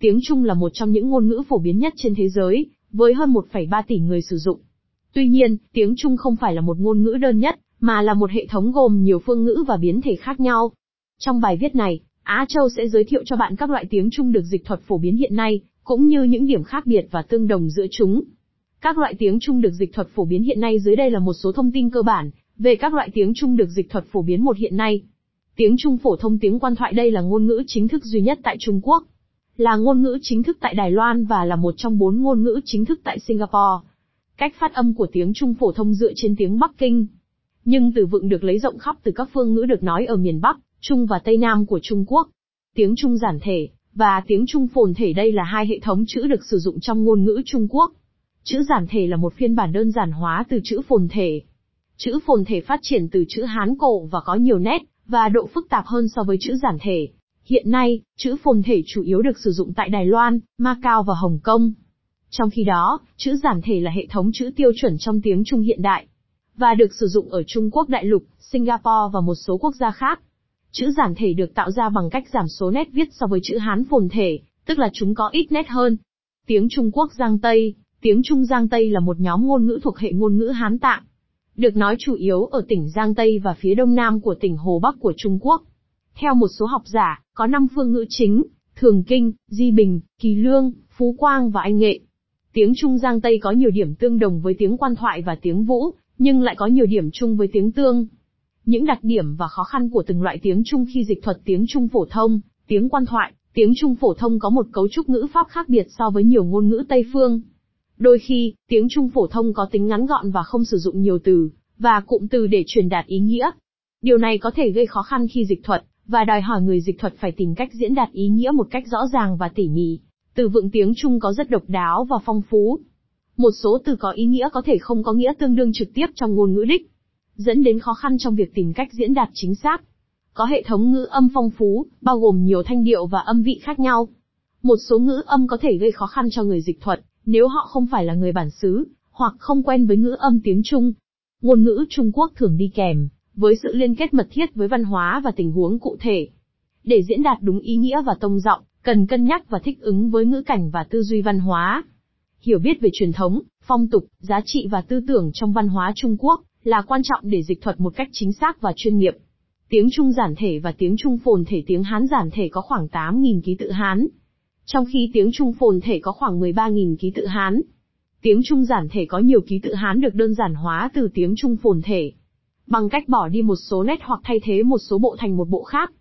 Tiếng Trung là một trong những ngôn ngữ phổ biến nhất trên thế giới, với hơn 1,3 tỷ người sử dụng. Tuy nhiên, tiếng Trung không phải là một ngôn ngữ đơn nhất, mà là một hệ thống gồm nhiều phương ngữ và biến thể khác nhau. Trong bài viết này, Á Châu sẽ giới thiệu cho bạn các loại tiếng Trung được dịch thuật phổ biến hiện nay, cũng như những điểm khác biệt và tương đồng giữa chúng. Các loại tiếng Trung được dịch thuật phổ biến hiện nay dưới đây là một số thông tin cơ bản về các loại tiếng Trung được dịch thuật phổ biến một hiện nay. Tiếng Trung phổ thông tiếng quan thoại đây là ngôn ngữ chính thức duy nhất tại Trung Quốc, là ngôn ngữ chính thức tại Đài Loan và là một trong bốn ngôn ngữ chính thức tại Singapore. Cách phát âm của tiếng Trung phổ thông dựa trên tiếng Bắc Kinh. Nhưng từ vựng được lấy rộng khắp từ các phương ngữ được nói ở miền Bắc, Trung và Tây Nam của Trung Quốc. Tiếng Trung giản thể, và tiếng Trung phồn thể đây là hai hệ thống chữ được sử dụng trong ngôn ngữ Trung Quốc. Chữ giản thể là một phiên bản đơn giản hóa từ chữ phồn thể. Chữ phồn thể phát triển từ chữ Hán cổ và có nhiều nét, và độ phức tạp hơn so với chữ giản thể. Hiện nay, chữ phồn thể chủ yếu được sử dụng tại Đài Loan, Macau và Hồng Kông. Trong khi đó, chữ giản thể là hệ thống chữ tiêu chuẩn trong tiếng Trung hiện đại, và được sử dụng ở Trung Quốc đại lục, Singapore và một số quốc gia khác. Chữ giản thể được tạo ra bằng cách giảm số nét viết so với chữ Hán phồn thể, tức là chúng có ít nét hơn. Tiếng Trung Quốc Giang Tây Tiếng Trung Giang Tây là một nhóm ngôn ngữ thuộc hệ ngôn ngữ Hán Tạng. Được nói chủ yếu ở tỉnh Giang Tây và phía đông nam của tỉnh Hồ Bắc của Trung Quốc. Theo một số học giả, có 5 phương ngữ chính, Thường Kinh, Di Bình, Kỳ Lương, Phú Quang và Anh Nghệ. Tiếng Trung Giang Tây có nhiều điểm tương đồng với tiếng quan thoại và tiếng vũ, nhưng lại có nhiều điểm chung với tiếng tương. Những đặc điểm và khó khăn của từng loại tiếng Trung khi dịch thuật tiếng Trung phổ thông, tiếng quan thoại, tiếng Trung phổ thông có một cấu trúc ngữ pháp khác biệt so với nhiều ngôn ngữ Tây phương. Đôi khi, tiếng Trung phổ thông có tính ngắn gọn và không sử dụng nhiều từ, và cụm từ để truyền đạt ý nghĩa. Điều này có thể gây khó khăn khi dịch thuật, và đòi hỏi người dịch thuật phải tìm cách diễn đạt ý nghĩa một cách rõ ràng và tỉ mỉ. Từ vựng tiếng Trung có rất độc đáo và phong phú. Một số từ có ý nghĩa có thể không có nghĩa tương đương trực tiếp trong ngôn ngữ đích, dẫn đến khó khăn trong việc tìm cách diễn đạt chính xác. Có hệ thống ngữ âm phong phú, bao gồm nhiều thanh điệu và âm vị khác nhau. Một số ngữ âm có thể gây khó khăn cho người dịch thuật, nếu họ không phải là người bản xứ, hoặc không quen với ngữ âm tiếng Trung. Ngôn ngữ Trung Quốc thường đi kèm, với sự liên kết mật thiết với văn hóa và tình huống cụ thể. Để diễn đạt đúng ý nghĩa và tông giọng, cần cân nhắc và thích ứng với ngữ cảnh và tư duy văn hóa. Hiểu biết về truyền thống, phong tục, giá trị và tư tưởng trong văn hóa Trung Quốc là quan trọng để dịch thuật một cách chính xác và chuyên nghiệp. Tiếng Trung giản thể và tiếng Trung phồn thể tiếng Hán giản thể có khoảng 8.000 ký tự Hán, trong khi tiếng Trung phồn thể có khoảng 13.000 ký tự Hán. Tiếng Trung giản thể có nhiều ký tự Hán được đơn giản hóa từ tiếng Trung phồn thể. Bằng cách bỏ đi một số nét hoặc thay thế một số bộ thành một bộ khác.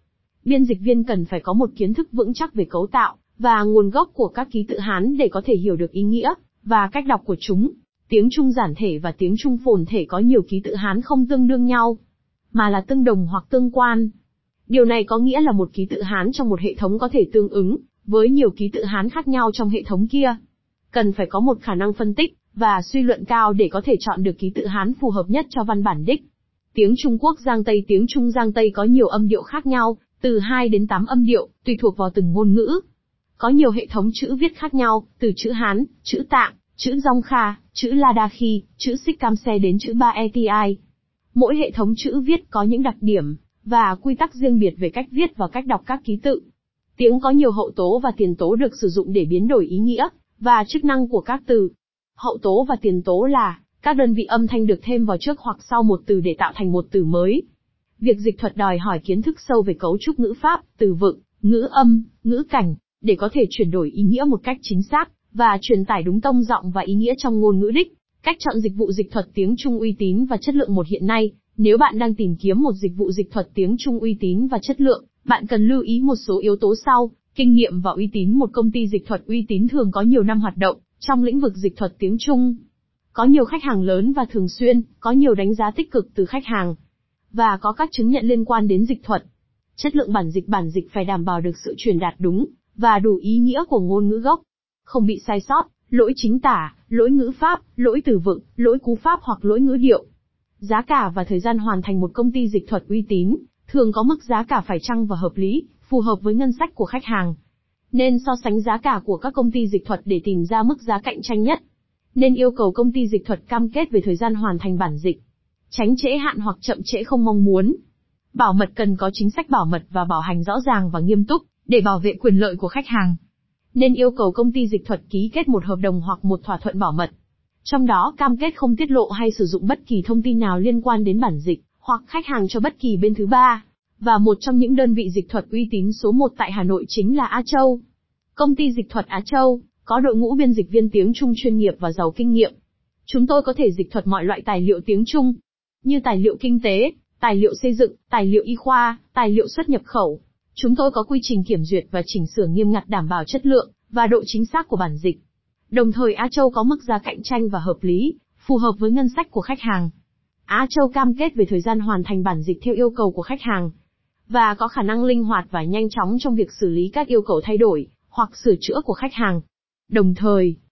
Biên dịch viên cần phải có một kiến thức vững chắc về cấu tạo, và nguồn gốc của các ký tự Hán để có thể hiểu được ý nghĩa, và cách đọc của chúng. Tiếng Trung giản thể và tiếng Trung phồn thể có nhiều ký tự Hán không tương đương nhau, mà là tương đồng hoặc tương quan. Điều này có nghĩa là một ký tự Hán trong một hệ thống có thể tương ứng với nhiều ký tự Hán khác nhau trong hệ thống kia. Cần phải có một khả năng phân tích, và suy luận cao để có thể chọn được ký tự Hán phù hợp nhất cho văn bản đích. Tiếng Trung Quốc Giang Tây Tiếng Trung Giang Tây có nhiều âm điệu khác nhau, từ 2 đến 8 âm điệu, tùy thuộc vào từng ngôn ngữ. Có nhiều hệ thống chữ viết khác nhau, từ chữ Hán, chữ Tạng, chữ Dong Kha, chữ La Đa Khi, chữ Sikkamse đến chữ Ba Eti. Mỗi hệ thống chữ viết có những đặc điểm, và quy tắc riêng biệt về cách viết và cách đọc các ký tự. Tiếng có nhiều hậu tố và tiền tố được sử dụng để biến đổi ý nghĩa và chức năng của các từ. Hậu tố và tiền tố là các đơn vị âm thanh được thêm vào trước hoặc sau một từ để tạo thành một từ mới. Việc dịch thuật đòi hỏi kiến thức sâu về cấu trúc ngữ pháp, từ vựng, ngữ âm, ngữ cảnh, để có thể chuyển đổi ý nghĩa một cách chính xác, và truyền tải đúng tông giọng và ý nghĩa trong ngôn ngữ đích. Cách chọn dịch vụ dịch thuật tiếng Trung uy tín và chất lượng một hiện nay, nếu bạn đang tìm kiếm một dịch vụ dịch thuật tiếng Trung uy tín và chất lượng, bạn cần lưu ý một số yếu tố sau, kinh nghiệm và uy tín một công ty dịch thuật uy tín thường có nhiều năm hoạt động trong lĩnh vực dịch thuật tiếng Trung. Có nhiều khách hàng lớn và thường xuyên, có nhiều đánh giá tích cực từ khách hàng và có các chứng nhận liên quan đến dịch thuật. Chất lượng bản dịch bản dịch phải đảm bảo được sự truyền đạt đúng và đủ ý nghĩa của ngôn ngữ gốc, không bị sai sót, lỗi chính tả, lỗi ngữ pháp, lỗi từ vựng, lỗi cú pháp hoặc lỗi ngữ điệu. Giá cả và thời gian hoàn thành một công ty dịch thuật uy tín thường có mức giá cả phải chăng và hợp lý, phù hợp với ngân sách của khách hàng. Nên so sánh giá cả của các công ty dịch thuật để tìm ra mức giá cạnh tranh nhất. Nên yêu cầu công ty dịch thuật cam kết về thời gian hoàn thành bản dịch. Tránh trễ hạn hoặc chậm trễ không mong muốn. Bảo mật cần có chính sách bảo mật và bảo hành rõ ràng và nghiêm túc, để bảo vệ quyền lợi của khách hàng. nên yêu cầu công ty dịch thuật ký kết một hợp đồng hoặc một thỏa thuận bảo mật. Trong đó cam kết không tiết lộ hay sử dụng bất kỳ thông tin nào liên quan đến bản dịch, hoặc khách hàng cho bất kỳ bên thứ ba. Và một trong những đơn vị dịch thuật uy tín số 1 tại Hà Nội chính là Á Châu. Công ty dịch thuật Á Châu, có đội ngũ biên dịch viên tiếng Trung chuyên nghiệp và giàu kinh nghiệm. Chúng tôi có thể dịch thuật mọi loại tài liệu tiếng Trung, như tài liệu kinh tế, tài liệu xây dựng, tài liệu y khoa, tài liệu xuất nhập khẩu. Chúng tôi có quy trình kiểm duyệt và chỉnh sửa nghiêm ngặt đảm bảo chất lượng và độ chính xác của bản dịch. Đồng thời Á Châu có mức giá cạnh tranh và hợp lý, phù hợp với ngân sách của khách hàng. Á Châu cam kết về thời gian hoàn thành bản dịch theo yêu cầu của khách hàng và có khả năng linh hoạt và nhanh chóng trong việc xử lý các yêu cầu thay đổi hoặc sửa chữa của khách hàng. Đồng thời,